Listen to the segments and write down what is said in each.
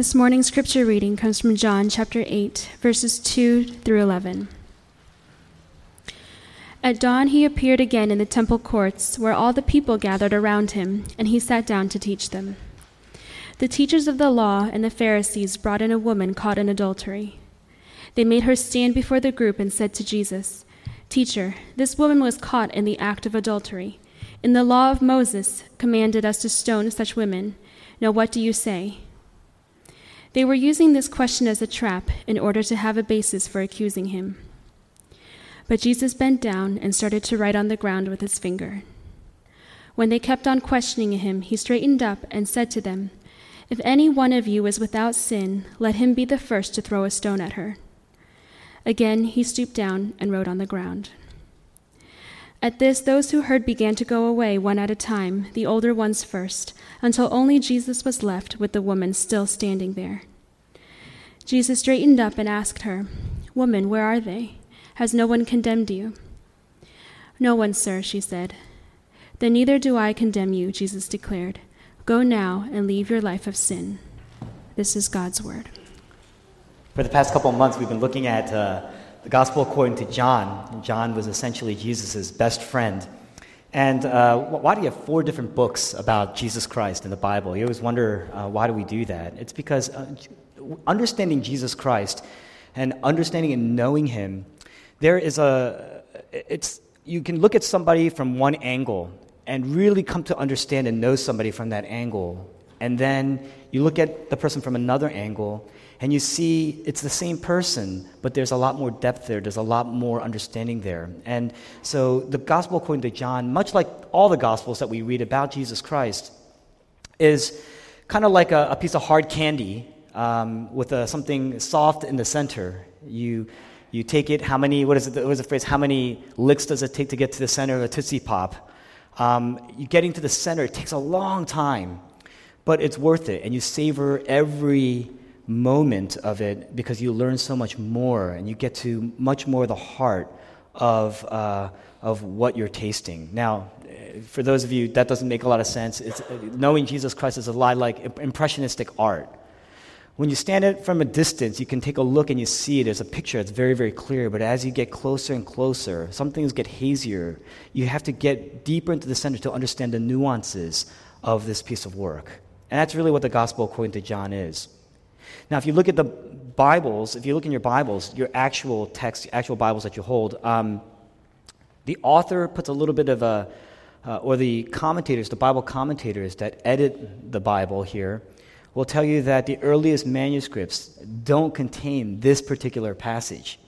This morning's scripture reading comes from John chapter 8, verses 2 through 11. At dawn, he appeared again in the temple courts, where all the people gathered around him, and he sat down to teach them. The teachers of the law and the Pharisees brought in a woman caught in adultery. They made her stand before the group and said to Jesus, Teacher, this woman was caught in the act of adultery. In the law of Moses commanded us to stone such women. Now what do you say? They were using this question as a trap in order to have a basis for accusing him. But Jesus bent down and started to write on the ground with his finger. When they kept on questioning him, he straightened up and said to them, If any one of you is without sin, let him be the first to throw a stone at her. Again he stooped down and wrote on the ground. At this, those who heard began to go away one at a time, the older ones first, until only Jesus was left with the woman still standing there. Jesus straightened up and asked her, Woman, where are they? Has no one condemned you? No one, sir, she said. Then neither do I condemn you, Jesus declared. Go now and leave your life of sin. This is God's word. For the past couple of months, we've been looking at. Uh, the Gospel according to John. John was essentially Jesus' best friend. And uh, why do you have four different books about Jesus Christ in the Bible? You always wonder uh, why do we do that? It's because uh, understanding Jesus Christ and understanding and knowing Him, there is a it's you can look at somebody from one angle and really come to understand and know somebody from that angle, and then you look at the person from another angle and you see it's the same person, but there's a lot more depth there, there's a lot more understanding there. And so the gospel according to John, much like all the gospels that we read about Jesus Christ, is kind of like a, a, piece of hard candy um, with a, something soft in the center. You, you take it, how many, what is it, what is the phrase, how many licks does it take to get to the center of a Tootsie Pop? Um, you getting to the center, it takes a long time, but it's worth it, and you savor every moment of it because you learn so much more and you get to much more the heart of, uh, of what you're tasting. Now, for those of you that doesn't make a lot of sense, it's, knowing Jesus Christ is a lot like impressionistic art. When you stand it from a distance, you can take a look and you see it. there's a picture that's very, very clear. But as you get closer and closer, some things get hazier. You have to get deeper into the center to understand the nuances of this piece of work. And that's really what the gospel according to John is. Now, if you look at the Bibles, if you look in your Bibles, your actual text, actual Bibles that you hold, um, the author puts a little bit of a, uh, or the commentators, the Bible commentators that edit the Bible here, will tell you that the earliest manuscripts don't contain this particular passage.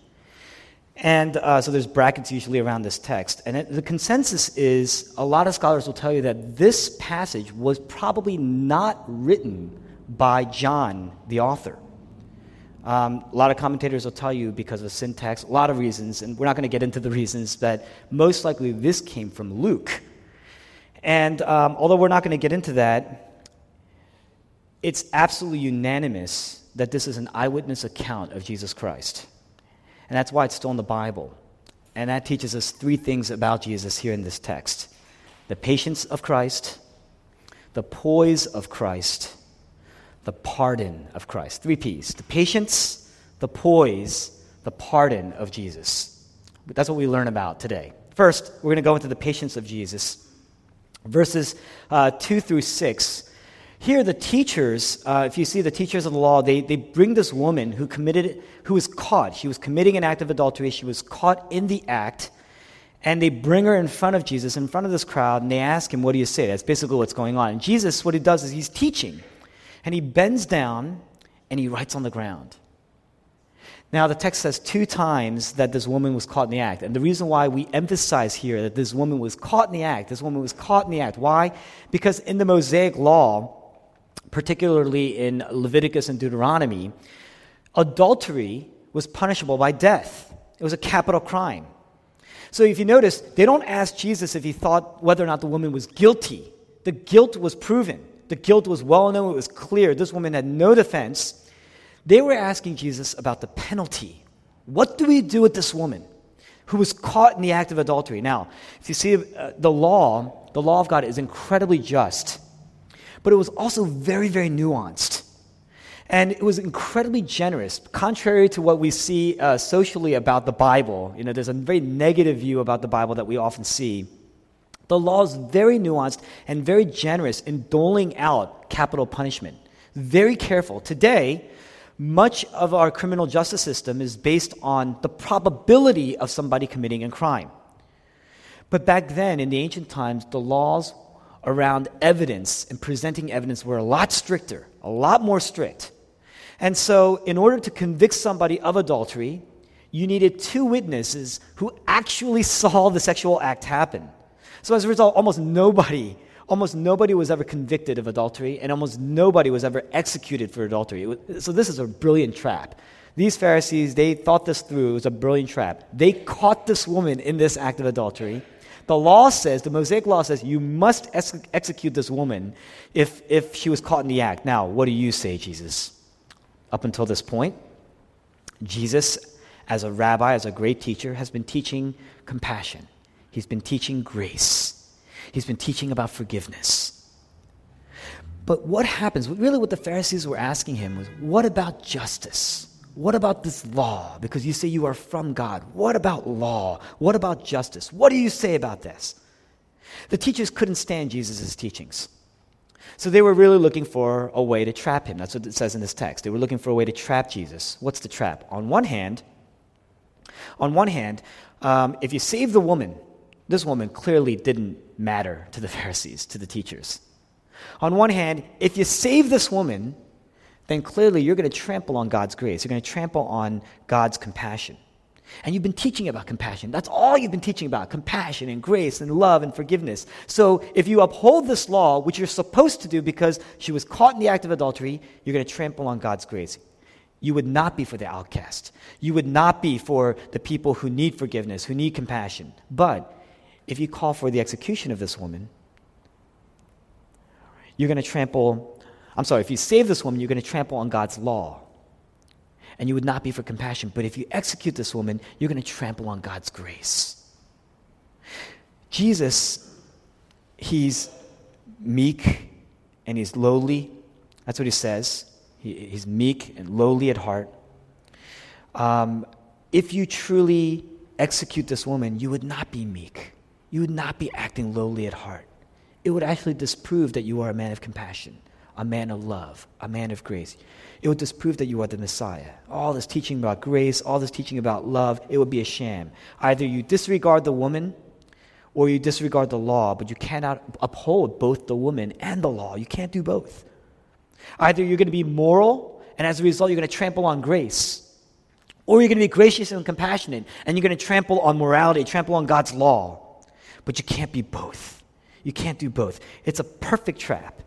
And uh, so there's brackets usually around this text. And it, the consensus is a lot of scholars will tell you that this passage was probably not written by John, the author. Um, a lot of commentators will tell you because of syntax, a lot of reasons, and we're not going to get into the reasons, but most likely this came from Luke. And um, although we're not going to get into that, it's absolutely unanimous that this is an eyewitness account of Jesus Christ. And that's why it's still in the Bible. And that teaches us three things about Jesus here in this text the patience of Christ, the poise of Christ, the pardon of Christ. Three P's the patience, the poise, the pardon of Jesus. That's what we learn about today. First, we're going to go into the patience of Jesus. Verses uh, 2 through 6. Here, the teachers, uh, if you see the teachers of the law, they, they bring this woman who committed, who was caught. She was committing an act of adultery. She was caught in the act. And they bring her in front of Jesus, in front of this crowd, and they ask him, What do you say? That's basically what's going on. And Jesus, what he does is he's teaching. And he bends down and he writes on the ground. Now, the text says two times that this woman was caught in the act. And the reason why we emphasize here that this woman was caught in the act, this woman was caught in the act. Why? Because in the Mosaic law, particularly in Leviticus and Deuteronomy, adultery was punishable by death. It was a capital crime. So if you notice, they don't ask Jesus if he thought whether or not the woman was guilty. The guilt was proven. The guilt was well known, it was clear. This woman had no defense. They were asking Jesus about the penalty. What do we do with this woman who was caught in the act of adultery? Now, if you see uh, the law, the law of God is incredibly just, but it was also very, very nuanced. And it was incredibly generous, contrary to what we see uh, socially about the Bible. You know, there's a very negative view about the Bible that we often see. The law is very nuanced and very generous in doling out capital punishment. Very careful. Today, much of our criminal justice system is based on the probability of somebody committing a crime. But back then, in the ancient times, the laws around evidence and presenting evidence were a lot stricter, a lot more strict. And so, in order to convict somebody of adultery, you needed two witnesses who actually saw the sexual act happen. So, as a result, almost nobody almost nobody was ever convicted of adultery, and almost nobody was ever executed for adultery. So this is a brilliant trap. These Pharisees, they thought this through. It was a brilliant trap. They caught this woman in this act of adultery. The law says, the Mosaic law says, you must ex- execute this woman if, if she was caught in the act. Now, what do you say, Jesus? Up until this point, Jesus, as a rabbi, as a great teacher, has been teaching compassion. He's been teaching grace. He's been teaching about forgiveness. But what happens, really, what the Pharisees were asking him was, what about justice? What about this law? Because you say you are from God. What about law? What about justice? What do you say about this? The teachers couldn't stand Jesus' teachings. So they were really looking for a way to trap him. That's what it says in this text. They were looking for a way to trap Jesus. What's the trap? On one hand, on one hand, um, if you save the woman, this woman clearly didn't matter to the Pharisees, to the teachers. On one hand, if you save this woman, then clearly you're going to trample on God's grace. You're going to trample on God's compassion. And you've been teaching about compassion. That's all you've been teaching about compassion and grace and love and forgiveness. So if you uphold this law, which you're supposed to do because she was caught in the act of adultery, you're going to trample on God's grace. You would not be for the outcast. You would not be for the people who need forgiveness, who need compassion. But if you call for the execution of this woman, you're going to trample, I'm sorry, if you save this woman, you're going to trample on God's law. And you would not be for compassion. But if you execute this woman, you're going to trample on God's grace. Jesus, he's meek and he's lowly. That's what he says. He, he's meek and lowly at heart. Um, if you truly execute this woman, you would not be meek you would not be acting lowly at heart. It would actually disprove that you are a man of compassion, a man of love, a man of grace. It would disprove that you are the Messiah. All this teaching about grace, all this teaching about love, it would be a sham. Either you disregard the woman or you disregard the law, but you cannot uphold both the woman and the law. You can't do both. Either you're going to be moral, and as a result, you're going to trample on grace, or you're going to be gracious and compassionate, and you're going to trample on morality, trample on God's law. But you can't be both. You can't do both. It's a perfect trap.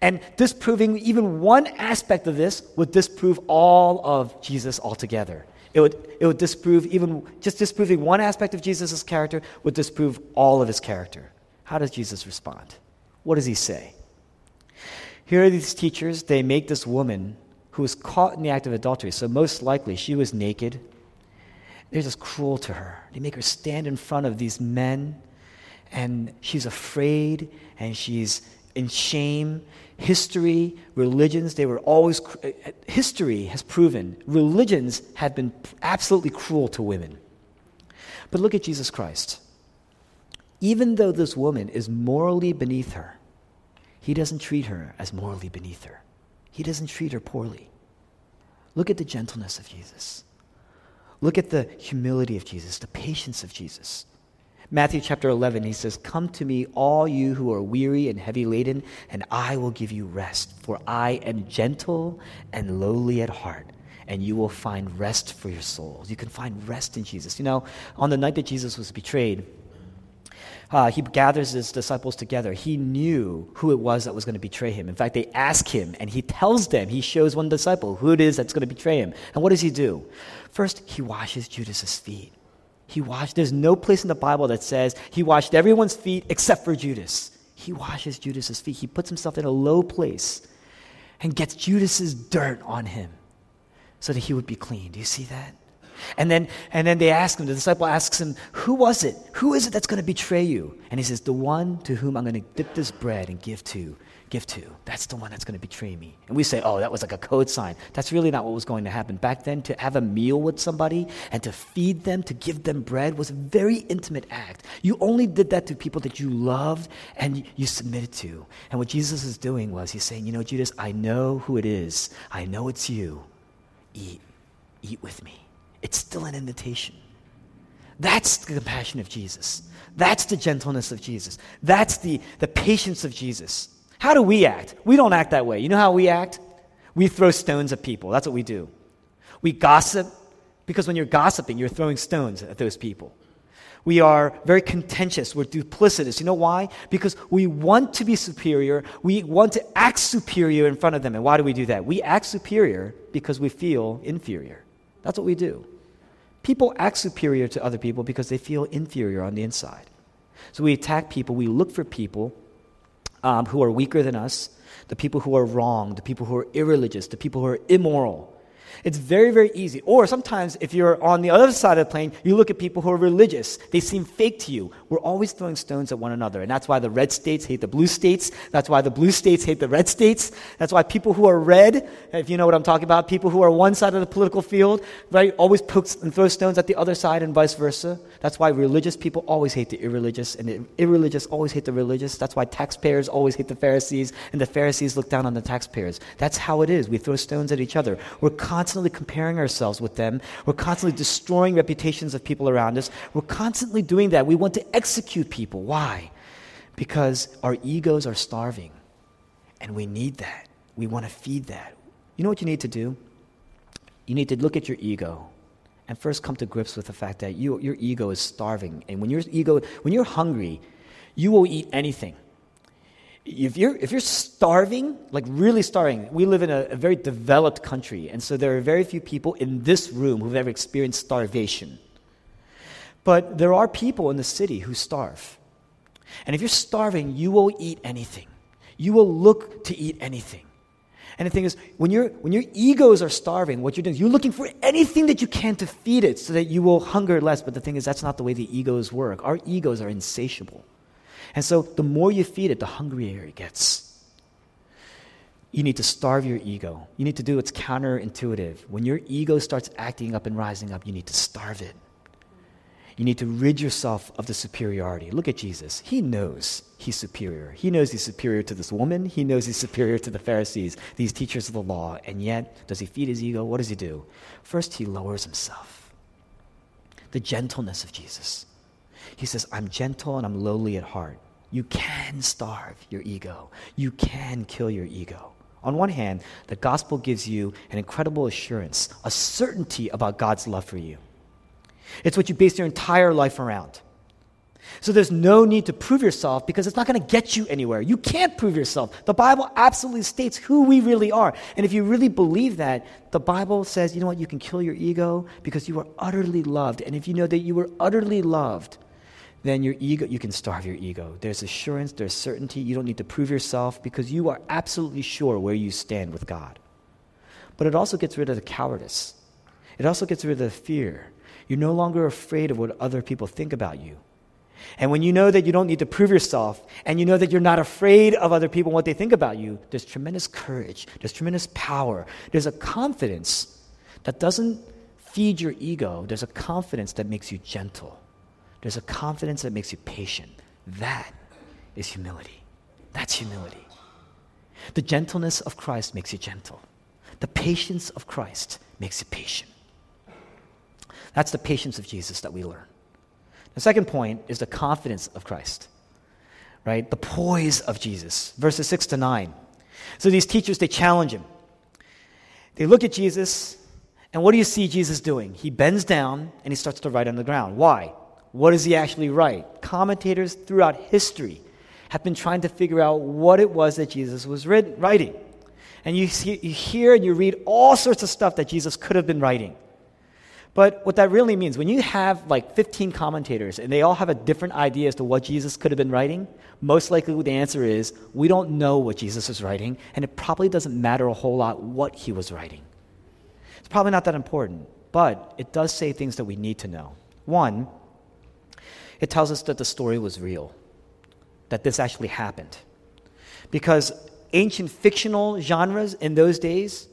And disproving even one aspect of this would disprove all of Jesus altogether. It would, it would disprove even, just disproving one aspect of Jesus' character would disprove all of his character. How does Jesus respond? What does he say? Here are these teachers, they make this woman who was caught in the act of adultery, so most likely she was naked. They're just cruel to her. They make her stand in front of these men and she's afraid and she's in shame. History, religions, they were always, uh, history has proven religions have been absolutely cruel to women. But look at Jesus Christ. Even though this woman is morally beneath her, he doesn't treat her as morally beneath her. He doesn't treat her poorly. Look at the gentleness of Jesus. Look at the humility of Jesus, the patience of Jesus. Matthew chapter 11, he says, Come to me, all you who are weary and heavy laden, and I will give you rest. For I am gentle and lowly at heart, and you will find rest for your souls. You can find rest in Jesus. You know, on the night that Jesus was betrayed, uh, he gathers his disciples together. He knew who it was that was going to betray him. In fact, they ask him, and he tells them, he shows one disciple who it is that's going to betray him. And what does he do? First, he washes Judas's feet. He washed, there's no place in the Bible that says he washed everyone's feet except for Judas. He washes Judas's feet. He puts himself in a low place and gets Judas's dirt on him so that he would be clean. Do you see that? And then, and then they ask him, the disciple asks him, Who was it? Who is it that's going to betray you? And he says, The one to whom I'm going to dip this bread and give to give to. That's the one that's going to betray me. And we say, oh, that was like a code sign. That's really not what was going to happen. Back then, to have a meal with somebody and to feed them, to give them bread, was a very intimate act. You only did that to people that you loved and you submitted to. And what Jesus is doing was, he's saying, you know, Judas, I know who it is. I know it's you. Eat. Eat with me. It's still an invitation. That's the compassion of Jesus. That's the gentleness of Jesus. That's the, the patience of Jesus. How do we act? We don't act that way. You know how we act? We throw stones at people. That's what we do. We gossip because when you're gossiping, you're throwing stones at those people. We are very contentious. We're duplicitous. You know why? Because we want to be superior. We want to act superior in front of them. And why do we do that? We act superior because we feel inferior. That's what we do. People act superior to other people because they feel inferior on the inside. So we attack people. We look for people um, who are weaker than us, the people who are wrong, the people who are irreligious, the people who are immoral, it's very, very easy. Or sometimes, if you're on the other side of the plane, you look at people who are religious. They seem fake to you. We're always throwing stones at one another. And that's why the red states hate the blue states. That's why the blue states hate the red states. That's why people who are red, if you know what I'm talking about, people who are one side of the political field, right, always poke and throw stones at the other side and vice versa. That's why religious people always hate the irreligious, and the irreligious always hate the religious. That's why taxpayers always hate the Pharisees, and the Pharisees look down on the taxpayers. That's how it is. We throw stones at each other. We're constantly comparing ourselves with them. We're constantly destroying reputations of people around us. We're constantly doing that. We want to execute people. Why? Because our egos are starving. And we need that. We want to feed that. You know what you need to do? You need to look at your ego and first come to grips with the fact that you, your ego is starving. And when your ego, when you're hungry, you will eat anything if you're, if you're starving, like really starving, we live in a, a, very developed country, and so there are very few people in this room who've ever experienced starvation. But there are people in the city who starve. And if you're starving, you will eat anything. You will look to eat anything. And the thing is, when, you when your egos are starving, what you're doing is you're looking for anything that you can to feed it so that you will hunger less. But the thing is, that's not the way the egos work. Our egos are insatiable. And so the more you feed it, the hungrier it gets. You need to starve your ego. You need to do what's counterintuitive. When your ego starts acting up and rising up, you need to starve it. You need to rid yourself of the superiority. Look at Jesus. He knows he's superior. He knows he's superior to this woman. He knows he's superior to the Pharisees, these teachers of the law. And yet, does he feed his ego? What does he do? First, he lowers himself. The gentleness of Jesus. He says, I'm gentle and I'm lowly at heart. You can starve your ego. You can kill your ego. On one hand, the gospel gives you an incredible assurance, a certainty about God's love for you. It's what you base your entire life around. So there's no need to prove yourself because it's not going to get you anywhere. You can't prove yourself. The Bible absolutely states who we really are. And if you really believe that, the Bible says, you know what, you can kill your ego because you are utterly loved. And if you know that you were utterly loved, then your ego, you can starve your ego. There's assurance, there's certainty. You don't need to prove yourself because you are absolutely sure where you stand with God. But it also gets rid of the cowardice, it also gets rid of the fear. You're no longer afraid of what other people think about you. And when you know that you don't need to prove yourself, and you know that you're not afraid of other people and what they think about you, there's tremendous courage, there's tremendous power, there's a confidence that doesn't feed your ego, there's a confidence that makes you gentle. There's a confidence that makes you patient. That is humility. That's humility. The gentleness of Christ makes you gentle. The patience of Christ makes you patient. That's the patience of Jesus that we learn. The second point is the confidence of Christ, right? The poise of Jesus, verses 6 to 9. So these teachers, they challenge him. They look at Jesus, and what do you see Jesus doing? He bends down and he starts to write on the ground. Why? What does he actually write? Commentators throughout history have been trying to figure out what it was that Jesus was writing. And you, see, you hear and you read all sorts of stuff that Jesus could have been writing. But what that really means, when you have like 15 commentators and they all have a different idea as to what Jesus could have been writing, most likely the answer is we don't know what Jesus is writing, and it probably doesn't matter a whole lot what he was writing. It's probably not that important. but it does say things that we need to know. One, it tells us that the story was real, that this actually happened. Because ancient fictional genres in those days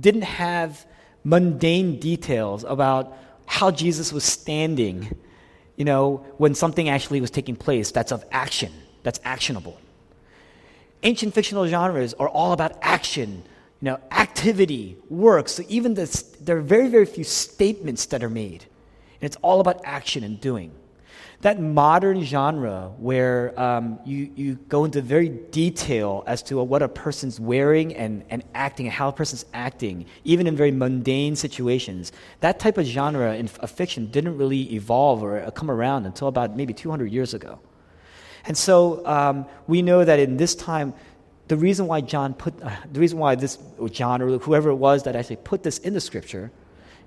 didn't have mundane details about how Jesus was standing, you know, when something actually was taking place that's of action, that's actionable. Ancient fictional genres are all about action, you know, activity, work. So even there are very, very few statements that are made. And it's all about action and doing that modern genre where um, you, you go into very detail as to what a person's wearing and, and acting and how a person's acting, even in very mundane situations, that type of genre in of fiction didn't really evolve or uh, come around until about maybe 200 years ago. And so um, we know that in this time, the reason why John put, uh, the reason why this, John or whoever it was that actually put this in the scripture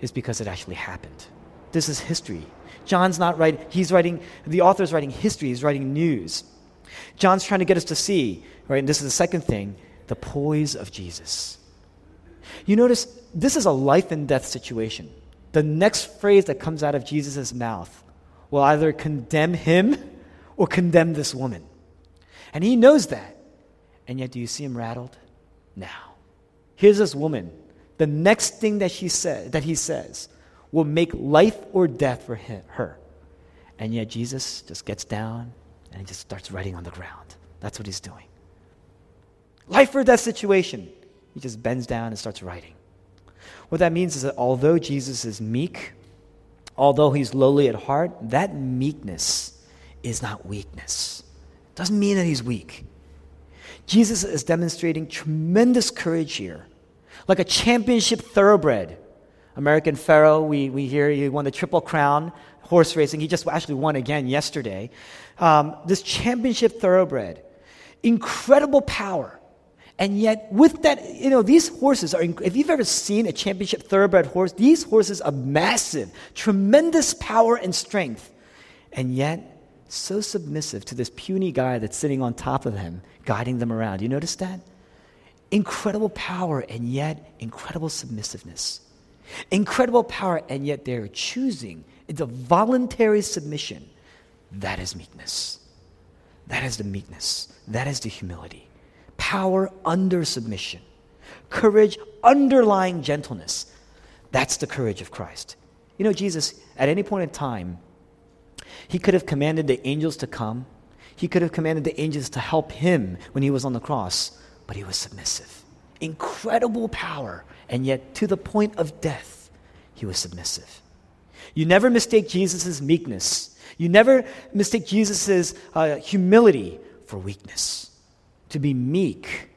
is because it actually happened. This is history. John's not writing, he's writing, the author's writing history, he's writing news. John's trying to get us to see, right, and this is the second thing, the poise of Jesus. You notice this is a life and death situation. The next phrase that comes out of Jesus' mouth will either condemn him or condemn this woman. And he knows that. And yet, do you see him rattled? Now, here's this woman. The next thing that she said, that he says, will make life or death for her. And yet Jesus just gets down and he just starts writing on the ground. That's what he's doing. Life or death situation. He just bends down and starts writing. What that means is that although Jesus is meek, although he's lowly at heart, that meekness is not weakness. Doesn't mean that he's weak. Jesus is demonstrating tremendous courage here, like a championship thoroughbred American Pharoah, we, we hear he won the Triple Crown horse racing. He just actually won again yesterday. Um, this championship thoroughbred, incredible power. And yet, with that, you know, these horses are, if you've ever seen a championship thoroughbred horse, these horses are massive, tremendous power and strength. And yet, so submissive to this puny guy that's sitting on top of him, guiding them around. You notice that? Incredible power and yet incredible submissiveness. Incredible power, and yet they're choosing. It's a voluntary submission. That is meekness. That is the meekness. That is the humility. Power under submission. Courage underlying gentleness. That's the courage of Christ. You know, Jesus, at any point in time, he could have commanded the angels to come. He could have commanded the angels to help him when he was on the cross, but he was submissive. Incredible power and yet to the point of death, he was submissive. You never mistake Jesus' meekness. You never mistake Jesus' uh, humility for weakness. To be meek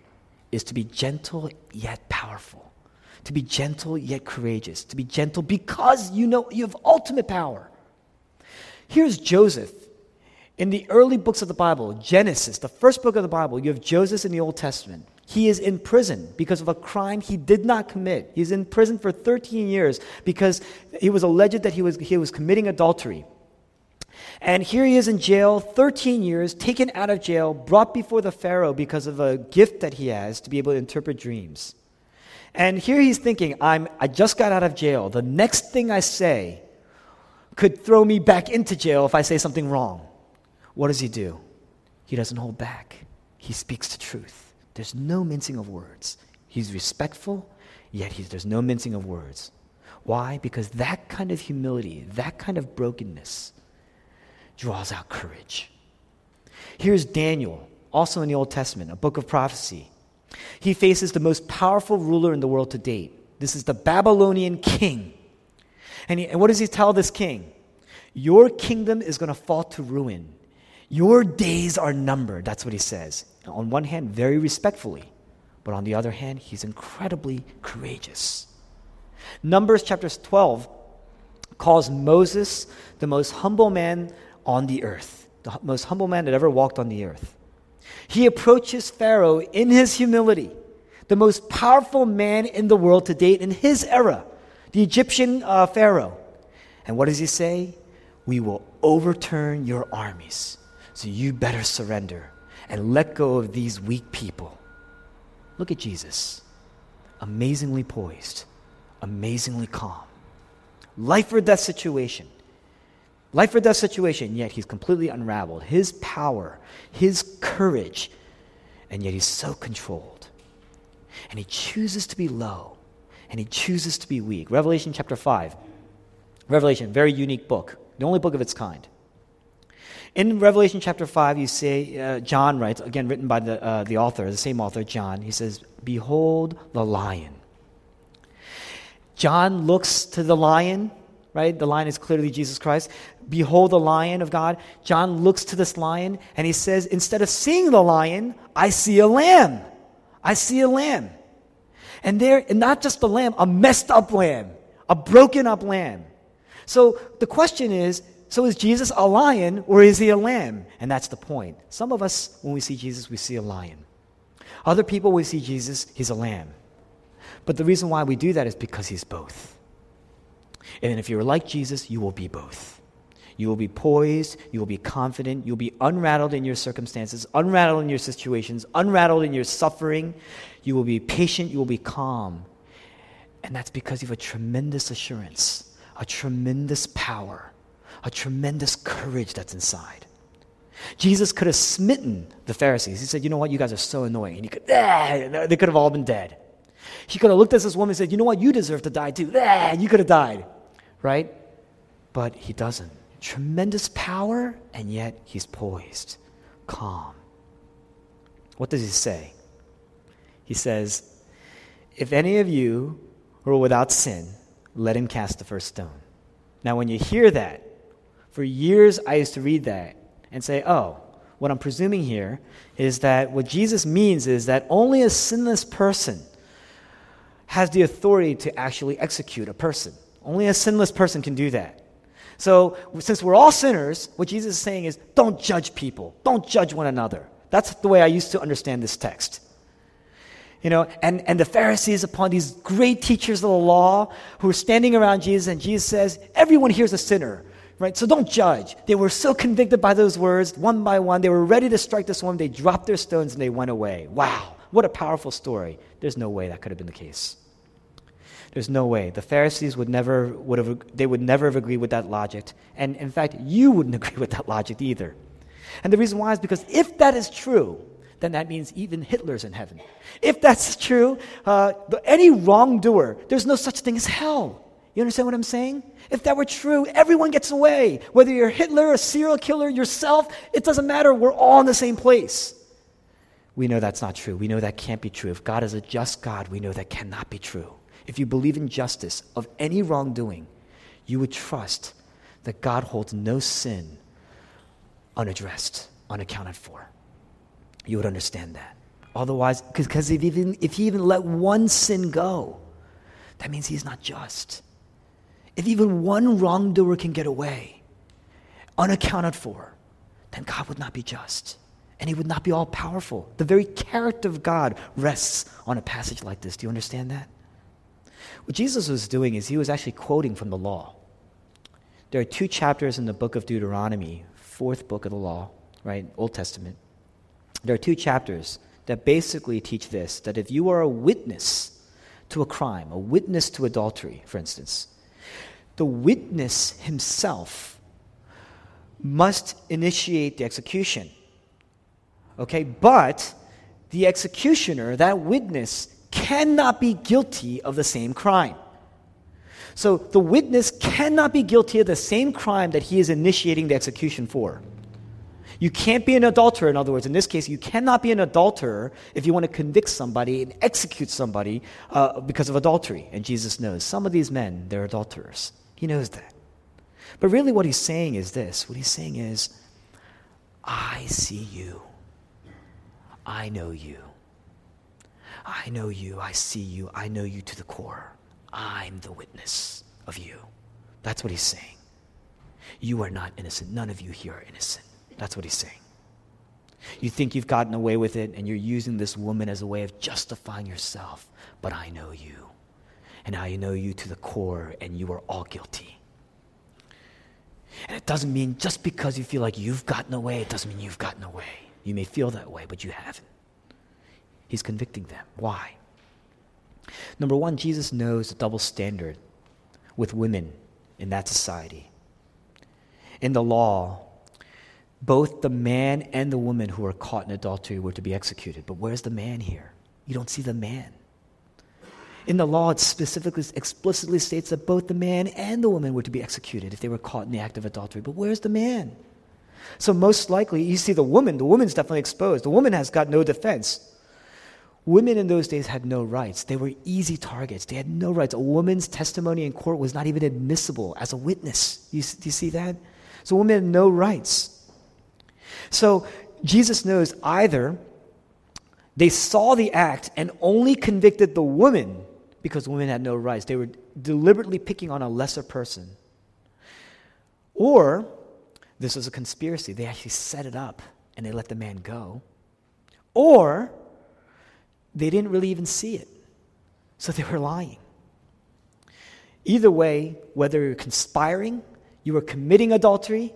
is to be gentle yet powerful. To be gentle yet courageous. To be gentle because you know you have ultimate power. Here's Joseph. In the early books of the Bible, Genesis, the first book of the Bible, you have Joseph in the Old Testament. He is in prison because of a crime he did not commit. He's in prison for 13 years because he was alleged that he was, he was committing adultery. And here he is in jail, 13 years, taken out of jail, brought before the Pharaoh because of a gift that he has to be able to interpret dreams. And here he's thinking, I'm, I just got out of jail. The next thing I say could throw me back into jail if I say something wrong. What does he do? He doesn't hold back, he speaks the truth. There's no mincing of words. He's respectful, yet he's, there's no mincing of words. Why? Because that kind of humility, that kind of brokenness, draws out courage. Here's Daniel, also in the Old Testament, a book of prophecy. He faces the most powerful ruler in the world to date. This is the Babylonian king. And, he, and what does he tell this king? Your kingdom is going to fall to ruin. Your days are numbered. That's what he says. On one hand, very respectfully, but on the other hand, he's incredibly courageous. Numbers chapter 12 calls Moses the most humble man on the earth, the most humble man that ever walked on the earth. He approaches Pharaoh in his humility, the most powerful man in the world to date in his era, the Egyptian uh, Pharaoh. And what does he say? We will overturn your armies, so you better surrender and let go of these weak people. Look at Jesus, amazingly poised, amazingly calm. life or death situation. Life or death situation, yet he's completely unraveled. His power, his courage, and yet he's so controlled. And he chooses to be low, and he chooses to be weak. Revelation chapter 5. Revelation, very unique book, the only book of its kind. In Revelation chapter 5, you see, uh, John writes, again written by the, uh, the author, the same author, John, he says, Behold the lion. John looks to the lion, right? The lion is clearly Jesus Christ. Behold the lion of God. John looks to this lion and he says, Instead of seeing the lion, I see a lamb. I see a lamb. And there, and not just a lamb, a messed up lamb, a broken up lamb. So the question is so is Jesus a lion or is he a lamb? And that's the point. Some of us, when we see Jesus, we see a lion. Other people, we see Jesus, he's a lamb. But the reason why we do that is because he's both. And if you're like Jesus, you will be both. You will be poised, you will be confident, you'll be unrattled in your circumstances, unrattled in your situations, unrattled in your suffering. You will be patient, you will be calm. And that's because you have a tremendous assurance, a tremendous power, a tremendous courage that's inside. Jesus could have smitten the Pharisees. He said, You know what? You guys are so annoying. And he could, ah, they could have all been dead. He could have looked at this woman and said, You know what? You deserve to die too. Ah, you could have died. Right? But he doesn't. Tremendous power, and yet he's poised, calm. What does he say? He says, If any of you are without sin, let him cast the first stone. Now, when you hear that, for years I used to read that and say, oh, what I'm presuming here is that what Jesus means is that only a sinless person has the authority to actually execute a person. Only a sinless person can do that. So, since we're all sinners, what Jesus is saying is don't judge people, don't judge one another. That's the way I used to understand this text. You know, and, and the Pharisees, upon these great teachers of the law who are standing around Jesus, and Jesus says, Everyone here's a sinner, right? So don't judge. They were so convicted by those words, one by one. They were ready to strike this woman. They dropped their stones and they went away. Wow. What a powerful story. There's no way that could have been the case. There's no way. The Pharisees would never would have they would never have agreed with that logic. And in fact, you wouldn't agree with that logic either. And the reason why is because if that is true, then that means even Hitler's in heaven. If that's true, uh, any wrongdoer, there's no such thing as hell. You understand what I'm saying? If that were true, everyone gets away. Whether you're Hitler, a serial killer, yourself, it doesn't matter. We're all in the same place. We know that's not true. We know that can't be true. If God is a just God, we know that cannot be true. If you believe in justice of any wrongdoing, you would trust that God holds no sin unaddressed, unaccounted for. You would understand that. Otherwise, because if, even, if he even let one sin go, that means he's not just. If even one wrongdoer can get away, unaccounted for, then God would not be just. And he would not be all powerful. The very character of God rests on a passage like this. Do you understand that? What Jesus was doing is he was actually quoting from the law. There are two chapters in the book of Deuteronomy, fourth book of the law, right? Old Testament. There are two chapters that basically teach this that if you are a witness to a crime, a witness to adultery, for instance, the witness himself must initiate the execution. Okay, but the executioner, that witness, cannot be guilty of the same crime. So the witness cannot be guilty of the same crime that he is initiating the execution for. You can't be an adulterer, in other words. In this case, you cannot be an adulterer if you want to convict somebody and execute somebody uh, because of adultery. And Jesus knows some of these men, they're adulterers. He knows that. But really, what he's saying is this what he's saying is, I see you. I know you. I know you. I see you. I know you to the core. I'm the witness of you. That's what he's saying. You are not innocent. None of you here are innocent. That's what he's saying. You think you've gotten away with it and you're using this woman as a way of justifying yourself, but I know you and I know you to the core, and you are all guilty. And it doesn't mean just because you feel like you've gotten away, it doesn't mean you've gotten away. You may feel that way, but you haven't. He's convicting them. Why? Number one, Jesus knows the double standard with women in that society. In the law, both the man and the woman who were caught in adultery were to be executed. But where's the man here? You don't see the man. In the law, it specifically, explicitly states that both the man and the woman were to be executed if they were caught in the act of adultery. But where's the man? So, most likely, you see the woman, the woman's definitely exposed. The woman has got no defense. Women in those days had no rights. They were easy targets. They had no rights. A woman's testimony in court was not even admissible as a witness. You, do you see that? So, women had no rights. So, Jesus knows either they saw the act and only convicted the woman because women had no rights. They were deliberately picking on a lesser person. Or this was a conspiracy. They actually set it up and they let the man go. Or they didn't really even see it. So they were lying. Either way, whether you're conspiring, you were committing adultery,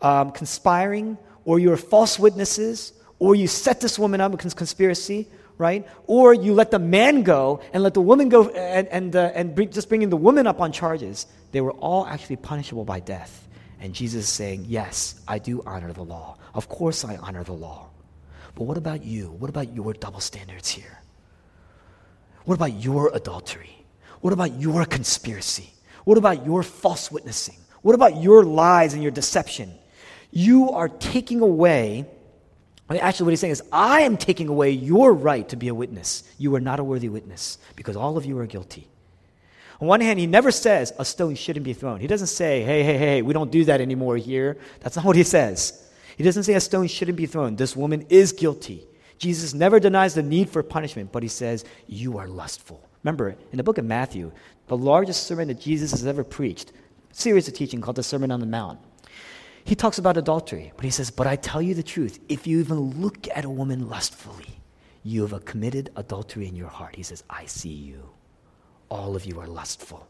um, conspiring, or you were false witnesses, or you set this woman up with conspiracy, right? Or you let the man go and let the woman go and, and, uh, and bring, just bringing the woman up on charges. They were all actually punishable by death. And Jesus is saying, Yes, I do honor the law. Of course, I honor the law. But what about you? What about your double standards here? What about your adultery? What about your conspiracy? What about your false witnessing? What about your lies and your deception? You are taking away Actually, what he's saying is, I am taking away your right to be a witness. You are not a worthy witness because all of you are guilty. On one hand, he never says a stone shouldn't be thrown. He doesn't say, hey, hey, hey, we don't do that anymore here. That's not what he says. He doesn't say a stone shouldn't be thrown. This woman is guilty. Jesus never denies the need for punishment, but he says, you are lustful. Remember, in the book of Matthew, the largest sermon that Jesus has ever preached, series of teaching called the Sermon on the Mount. He talks about adultery, but he says, But I tell you the truth, if you even look at a woman lustfully, you have committed adultery in your heart. He says, I see you. All of you are lustful.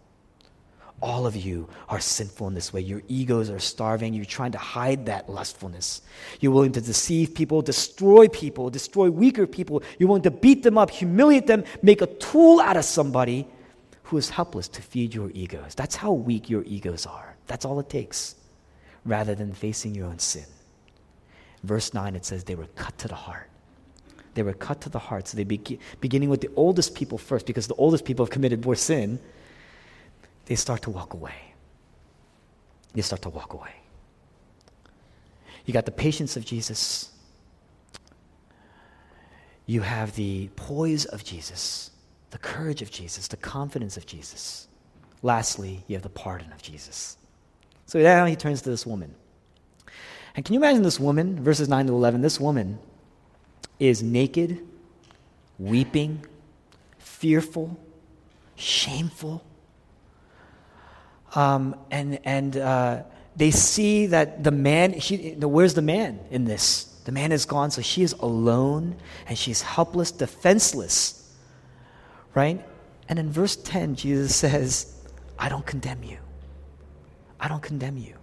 All of you are sinful in this way. Your egos are starving. You're trying to hide that lustfulness. You're willing to deceive people, destroy people, destroy weaker people. You're willing to beat them up, humiliate them, make a tool out of somebody who is helpless to feed your egos. That's how weak your egos are. That's all it takes rather than facing your own sin. Verse 9, it says they were cut to the heart. They were cut to the heart. So they be, beginning with the oldest people first, because the oldest people have committed more sin, they start to walk away. They start to walk away. You got the patience of Jesus. You have the poise of Jesus, the courage of Jesus, the confidence of Jesus. Lastly, you have the pardon of Jesus. So now he turns to this woman. And can you imagine this woman, verses 9 to 11? This woman is naked, weeping, fearful, shameful. Um, and and uh, they see that the man, she, where's the man in this? The man is gone, so she is alone and she's helpless, defenseless. Right? And in verse 10, Jesus says, I don't condemn you. I don't condemn you.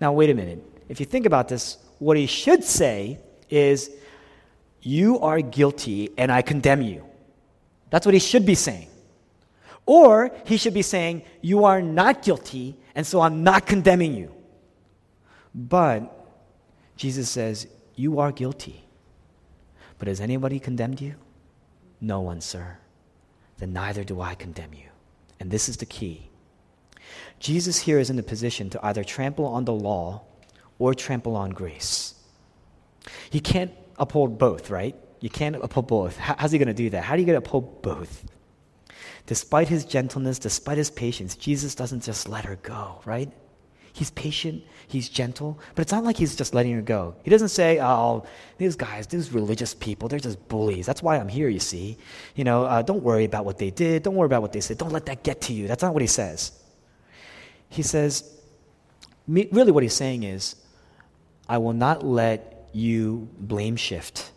Now, wait a minute. If you think about this, what he should say is, You are guilty and I condemn you. That's what he should be saying. Or he should be saying, You are not guilty and so I'm not condemning you. But Jesus says, You are guilty. But has anybody condemned you? No one, sir. Then neither do I condemn you. And this is the key. Jesus here is in a position to either trample on the law or trample on grace. He can't uphold both, right? You can't uphold both. How's he going to do that? How do you get to uphold both? Despite his gentleness, despite his patience, Jesus doesn't just let her go, right? He's patient, he's gentle, but it's not like he's just letting her go. He doesn't say, oh, these guys, these religious people, they're just bullies. That's why I'm here, you see. You know, uh, don't worry about what they did. Don't worry about what they said. Don't let that get to you. That's not what he says. He says, really, what he's saying is, I will not let you blame shift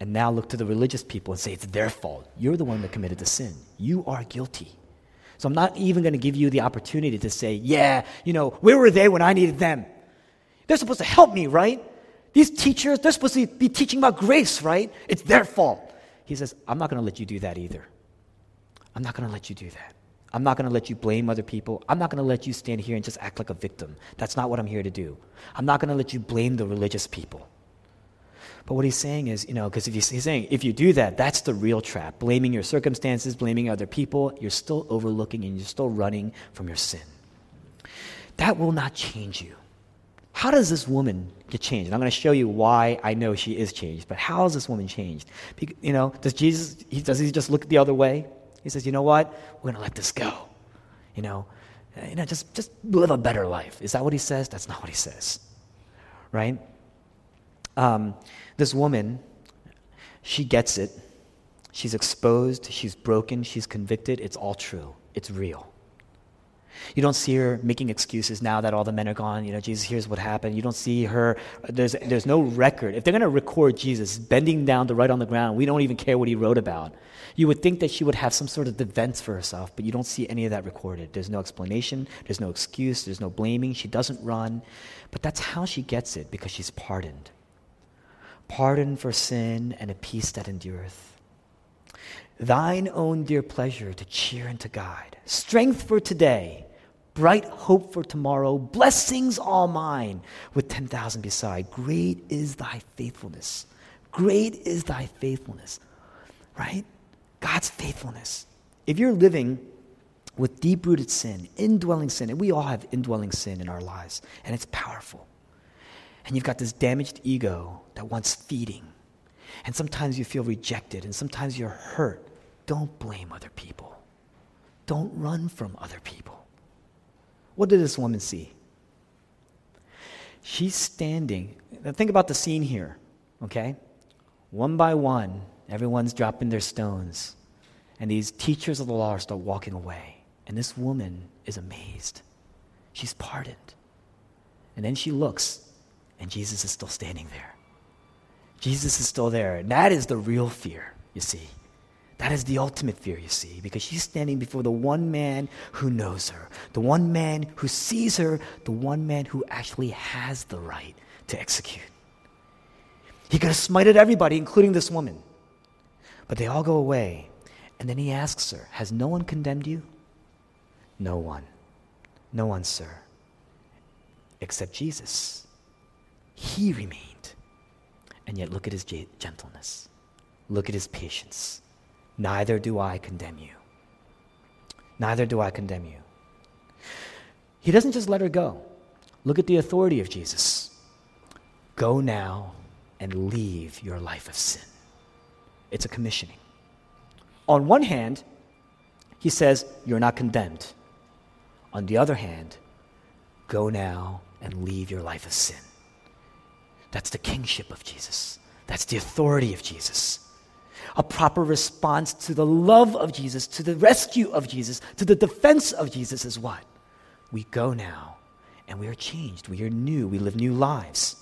and now look to the religious people and say it's their fault. You're the one that committed the sin. You are guilty. So I'm not even going to give you the opportunity to say, yeah, you know, where were they when I needed them? They're supposed to help me, right? These teachers, they're supposed to be teaching about grace, right? It's their fault. He says, I'm not going to let you do that either. I'm not going to let you do that. I'm not going to let you blame other people. I'm not going to let you stand here and just act like a victim. That's not what I'm here to do. I'm not going to let you blame the religious people. But what he's saying is, you know, because he's saying if you do that, that's the real trap. Blaming your circumstances, blaming other people, you're still overlooking and you're still running from your sin. That will not change you. How does this woman get changed? And I'm going to show you why I know she is changed. But how is this woman changed? You know, does Jesus, does he just look the other way? He says, you know what? We're going to let this go. You know, you know, just, just live a better life. Is that what he says? That's not what he says. Right? Um, this woman, she gets it. She's exposed, she's broken, she's convicted. It's all true, it's real. You don't see her making excuses now that all the men are gone. You know, Jesus, here's what happened. You don't see her, there's, there's no record. If they're going to record Jesus bending down to write on the ground, we don't even care what he wrote about. You would think that she would have some sort of defense for herself, but you don't see any of that recorded. There's no explanation, there's no excuse, there's no blaming. She doesn't run. But that's how she gets it because she's pardoned. Pardon for sin and a peace that endureth. Thine own dear pleasure to cheer and to guide, strength for today bright hope for tomorrow, blessings all mine, with 10,000 beside. Great is thy faithfulness. Great is thy faithfulness, right? God's faithfulness. If you're living with deep rooted sin, indwelling sin, and we all have indwelling sin in our lives, and it's powerful. And you've got this damaged ego that wants feeding. And sometimes you feel rejected, and sometimes you're hurt. Don't blame other people. Don't run from other people. What did this woman see? She's standing. Now think about the scene here, okay? One by one, everyone's dropping their stones. And these teachers of the law start walking away. And this woman is amazed. She's pardoned. And then she looks, and Jesus is still standing there. Jesus is still there. And that is the real fear, you see. That is the ultimate fear, you see, because she's standing before the one man who knows her, the one man who sees her, the one man who actually has the right to execute. He could have smited everybody, including this woman. But they all go away. And then he asks her, Has no one condemned you? No one. No one, sir. Except Jesus. He remained. And yet, look at his gentleness. Look at his patience. Neither do I condemn you. Neither do I condemn you. He doesn't just let her go. Look at the authority of Jesus. Go now and leave your life of sin. It's a commissioning. On one hand, he says, You're not condemned. On the other hand, go now and leave your life of sin. That's the kingship of Jesus. That's the authority of Jesus a proper response to the love of Jesus, to the rescue of Jesus, to the defense of Jesus is what? We go now and we are changed. We are new. We live new lives.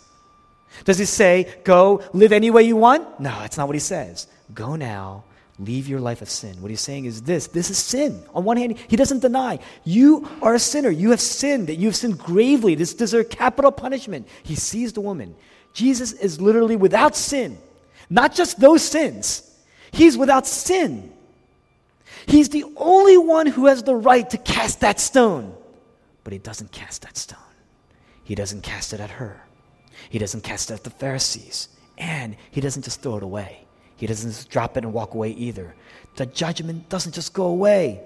Does he say, go live any way you want? No, that's not what he says. Go now, leave your life of sin. What he's saying is this this is sin. On one hand, he doesn't deny, you are a sinner. You have sinned, that you have sinned gravely. This deserves capital punishment. He sees the woman. Jesus is literally without sin. Not just those sins, He's without sin. He's the only one who has the right to cast that stone. But he doesn't cast that stone. He doesn't cast it at her. He doesn't cast it at the Pharisees. And he doesn't just throw it away. He doesn't just drop it and walk away either. The judgment doesn't just go away.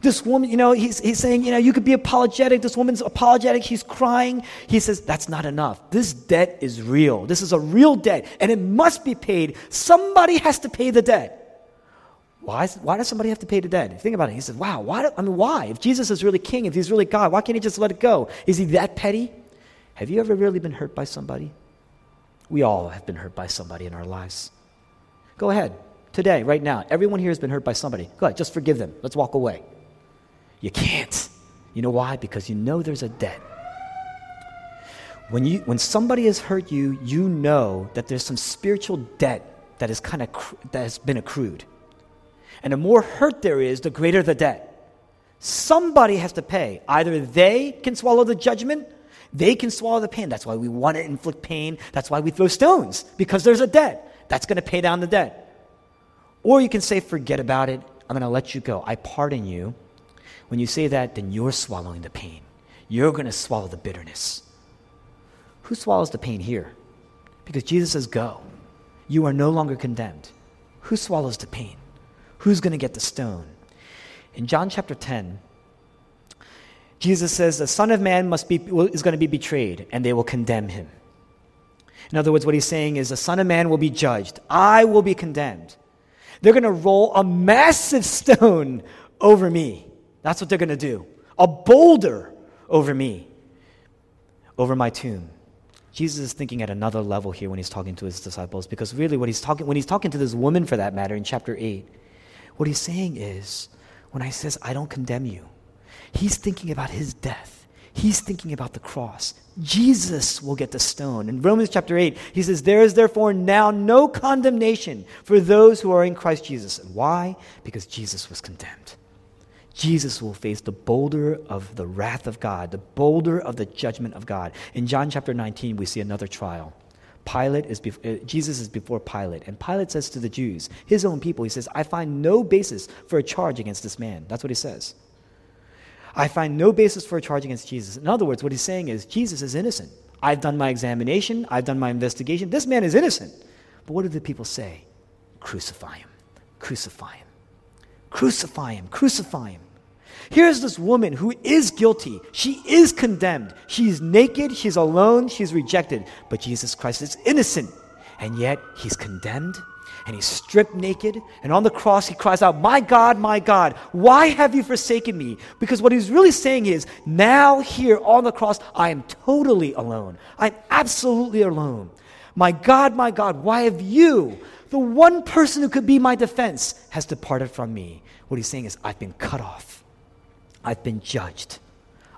This woman, you know, he's, he's saying, you know, you could be apologetic. This woman's apologetic. He's crying. He says, that's not enough. This debt is real. This is a real debt, and it must be paid. Somebody has to pay the debt. Why, is, why does somebody have to pay the debt? Think about it. He says, wow, why? Do, I mean, why? If Jesus is really king, if he's really God, why can't he just let it go? Is he that petty? Have you ever really been hurt by somebody? We all have been hurt by somebody in our lives. Go ahead. Today, right now, everyone here has been hurt by somebody. Go ahead, just forgive them. Let's walk away. You can't. You know why? Because you know there's a debt. When, you, when somebody has hurt you, you know that there's some spiritual debt that, is kind of that has been accrued. And the more hurt there is, the greater the debt. Somebody has to pay. Either they can swallow the judgment, they can swallow the pain. That's why we want to inflict pain. That's why we throw stones, because there's a debt. That's going to pay down the debt. Or you can say, forget about it. I'm going to let you go. I pardon you When you say that, then you're swallowing the pain. You're going to swallow the bitterness. Who swallows the pain here? Because Jesus says, Go. You are no longer condemned. Who swallows the pain? Who's going to get the stone? In John chapter 10, Jesus says, The Son of Man must be, is going to be betrayed, and they will condemn him. In other words, what he's saying is, The Son of Man will be judged. I will be condemned. They're going to roll a massive stone over me. That's what they're going to do. A boulder over me, over my tomb. Jesus is thinking at another level here when he's talking to his disciples because really what he's talking when he's talking to this woman for that matter in chapter 8 what he's saying is when I says I don't condemn you he's thinking about his death. He's thinking about the cross. Jesus will get the stone. In Romans chapter 8 he says there is therefore now no condemnation for those who are in Christ Jesus. And why? Because Jesus was condemned Jesus will face the boulder of the wrath of God, the boulder of the judgment of God. In John chapter 19, we see another trial. Pilate is uh, Jesus is before Pilate, and Pilate says to the Jews, his own people, he says, I find no basis for a charge against this man. That's what he says. I find no basis for a charge against Jesus. In other words, what he's saying is, Jesus is innocent. I've done my examination, I've done my investigation. This man is innocent. But what do the people say? Crucify him, crucify him, crucify him, crucify him. Here's this woman who is guilty. She is condemned. She's naked, she's alone, she's rejected. But Jesus Christ is innocent. And yet he's condemned and he's stripped naked. And on the cross, he cries out, My God, my God, why have you forsaken me? Because what he's really saying is, now here on the cross, I am totally alone. I'm absolutely alone. My God, my God, why have you, the one person who could be my defense, has departed from me? What he's saying is, I've been cut off. I've been judged.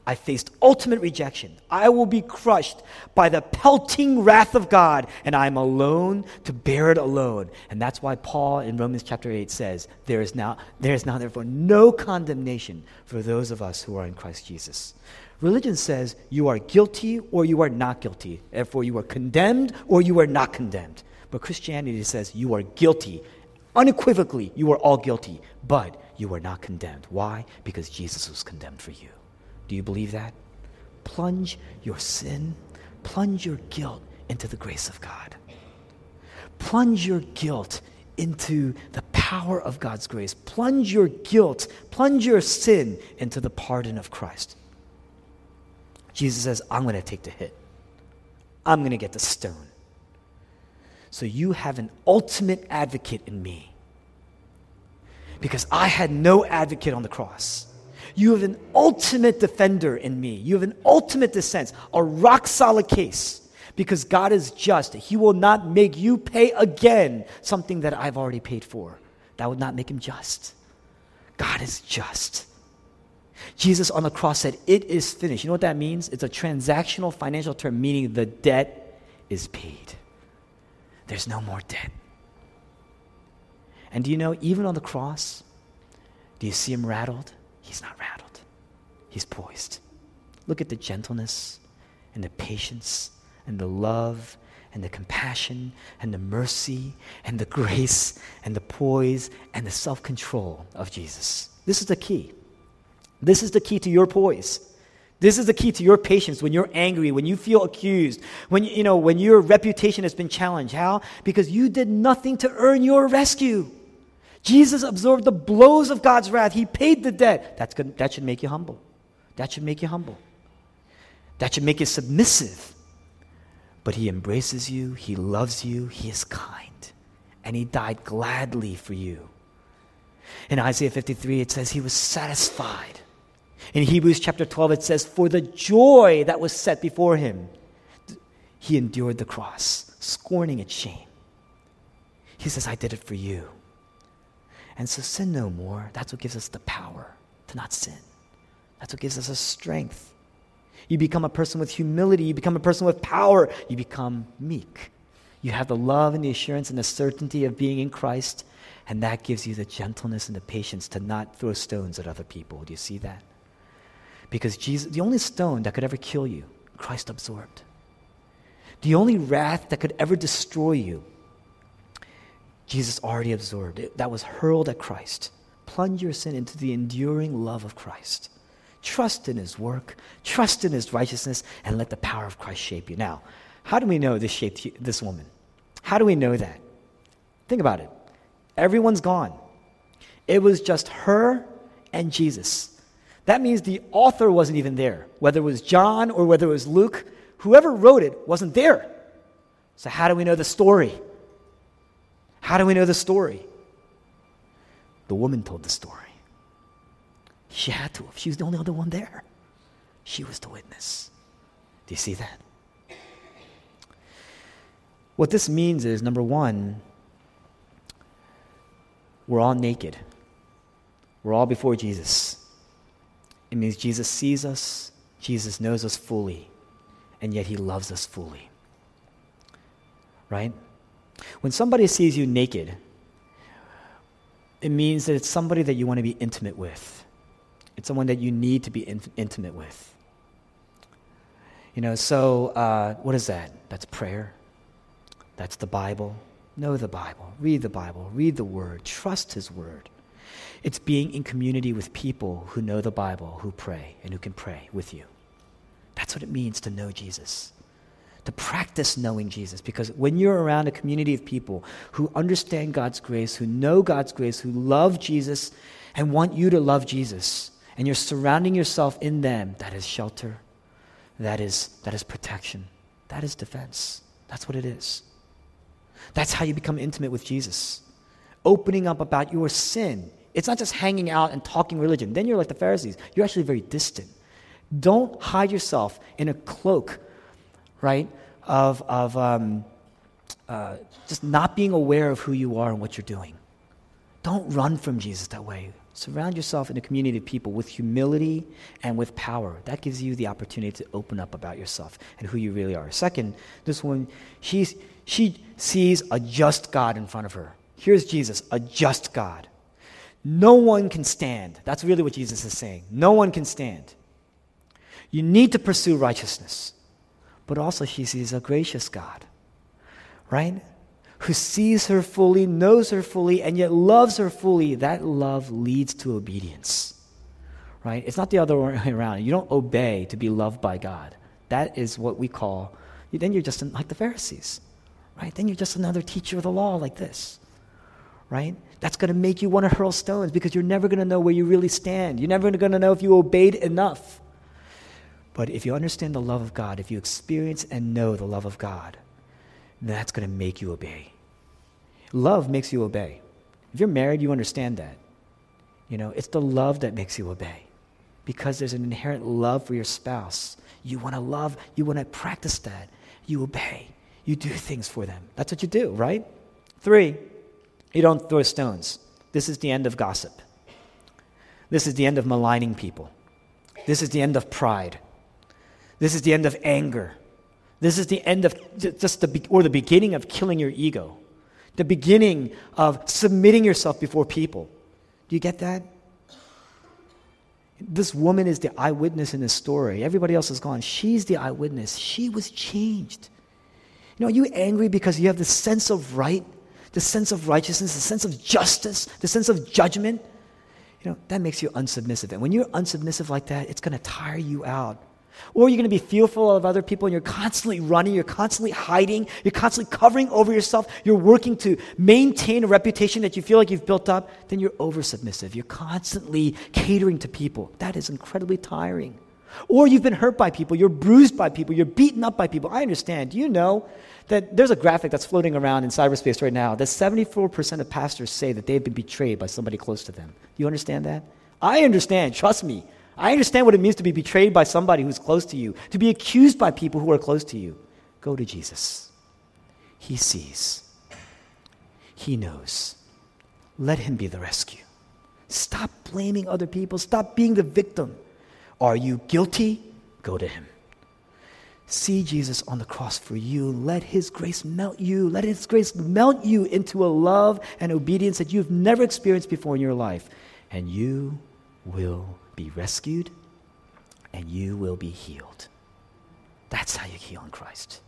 I faced ultimate rejection. I will be crushed by the pelting wrath of God, and I'm alone to bear it alone. And that's why Paul in Romans chapter 8 says, There is now, there is now therefore no condemnation for those of us who are in Christ Jesus. Religion says you are guilty or you are not guilty. Therefore, you are condemned or you are not condemned. But Christianity says you are guilty. Unequivocally, you are all guilty. But you are not condemned. Why? Because Jesus was condemned for you. Do you believe that? Plunge your sin, plunge your guilt into the grace of God. Plunge your guilt into the power of God's grace. Plunge your guilt, plunge your sin into the pardon of Christ. Jesus says, I'm going to take the hit. I'm going to get the stone. So you have an ultimate advocate in me because I had no advocate on the cross. You have an ultimate defender in me. You have an ultimate defense, a rock solid case. Because God is just. He will not make you pay again something that I've already paid for. That would not make him just. God is just. Jesus on the cross said, It is finished. You know what that means? It's a transactional financial term, meaning the debt is paid. There's no more debt. And do you know, even on the cross, do you see him rattled? He's not rattled, he's poised. Look at the gentleness and the patience and the love and the compassion and the mercy and the grace and the poise and the self control of Jesus. This is the key. This is the key to your poise. This is the key to your patience when you're angry, when you feel accused, when you know when your reputation has been challenged. How? Because you did nothing to earn your rescue. Jesus absorbed the blows of God's wrath. He paid the debt. That's good. That should make you humble. That should make you humble. That should make you submissive. But he embraces you, he loves you, he is kind, and he died gladly for you. In Isaiah 53, it says he was satisfied. In Hebrews chapter 12, it says, For the joy that was set before him, he endured the cross, scorning its shame. He says, I did it for you. And so sin no more. That's what gives us the power to not sin. That's what gives us a strength. You become a person with humility. You become a person with power. You become meek. You have the love and the assurance and the certainty of being in Christ, and that gives you the gentleness and the patience to not throw stones at other people. Do you see that? Because Jesus, the only stone that could ever kill you, Christ absorbed. The only wrath that could ever destroy you, Jesus already absorbed. It, that was hurled at Christ. Plunge your sin into the enduring love of Christ. Trust in his work, trust in his righteousness, and let the power of Christ shape you. Now, how do we know this shaped this woman? How do we know that? Think about it. Everyone's gone. It was just her and Jesus. That means the author wasn't even there. Whether it was John or whether it was Luke, whoever wrote it wasn't there. So, how do we know the story? How do we know the story? The woman told the story. She had to have. She was the only other one there. She was the witness. Do you see that? What this means is number one, we're all naked. We're all before Jesus. It means Jesus sees us, Jesus knows us fully, and yet he loves us fully. Right? When somebody sees you naked, it means that it's somebody that you want to be intimate with. It's someone that you need to be in- intimate with. You know, so uh, what is that? That's prayer. That's the Bible. Know the Bible. Read the Bible. Read the Word. Trust His Word. It's being in community with people who know the Bible, who pray, and who can pray with you. That's what it means to know Jesus. To practice knowing Jesus. Because when you're around a community of people who understand God's grace, who know God's grace, who love Jesus, and want you to love Jesus, and you're surrounding yourself in them, that is shelter, that is, that is protection, that is defense. That's what it is. That's how you become intimate with Jesus. Opening up about your sin. It's not just hanging out and talking religion. Then you're like the Pharisees. You're actually very distant. Don't hide yourself in a cloak, right, of, of um, uh, just not being aware of who you are and what you're doing. Don't run from Jesus that way. Surround yourself in a community of people with humility and with power. That gives you the opportunity to open up about yourself and who you really are. Second, this woman, she's, she sees a just God in front of her. Here's Jesus, a just God. No one can stand. That's really what Jesus is saying. No one can stand. You need to pursue righteousness. But also, she sees a gracious God, right? who sees her fully, knows her fully, and yet loves her fully, that love leads to obedience. Right? It's not the other way around. You don't obey to be loved by God. That is what we call, then you're just like the Pharisees. Right? Then you're just another teacher of the law like this. Right? That's going to make you want to hurl stones because you're never going to know where you really stand. You're never going to know if you obeyed enough. But if you understand the love of God, if you experience and know the love of God, that's going to make you obey. Love makes you obey. If you're married, you understand that. You know, it's the love that makes you obey. Because there's an inherent love for your spouse. You want to love, you want to practice that. You obey. You do things for them. That's what you do, right? Three, you don't throw stones. This is the end of gossip. This is the end of maligning people. This is the end of pride. This is the end of anger. This is the end of just the, or the beginning of killing your ego, the beginning of submitting yourself before people. Do you get that? This woman is the eyewitness in this story. Everybody else is gone. She's the eyewitness. She was changed. You know, are you angry because you have the sense of right, the sense of righteousness, the sense of justice, the sense of judgment? You know, that makes you unsubmissive. And when you're unsubmissive like that, it's going to tire you out. Or you're going to be fearful of other people and you're constantly running, you're constantly hiding, you're constantly covering over yourself, you're working to maintain a reputation that you feel like you've built up, then you're over submissive. You're constantly catering to people. That is incredibly tiring. Or you've been hurt by people, you're bruised by people, you're beaten up by people. I understand. Do you know that there's a graphic that's floating around in cyberspace right now that 74% of pastors say that they've been betrayed by somebody close to them? Do you understand that? I understand, trust me. I understand what it means to be betrayed by somebody who's close to you, to be accused by people who are close to you. Go to Jesus. He sees, He knows. Let Him be the rescue. Stop blaming other people, stop being the victim. Are you guilty? Go to Him. See Jesus on the cross for you. Let His grace melt you. Let His grace melt you into a love and obedience that you've never experienced before in your life. And you will be rescued and you will be healed. That's how you heal in Christ.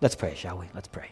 Let's pray, shall we? Let's pray.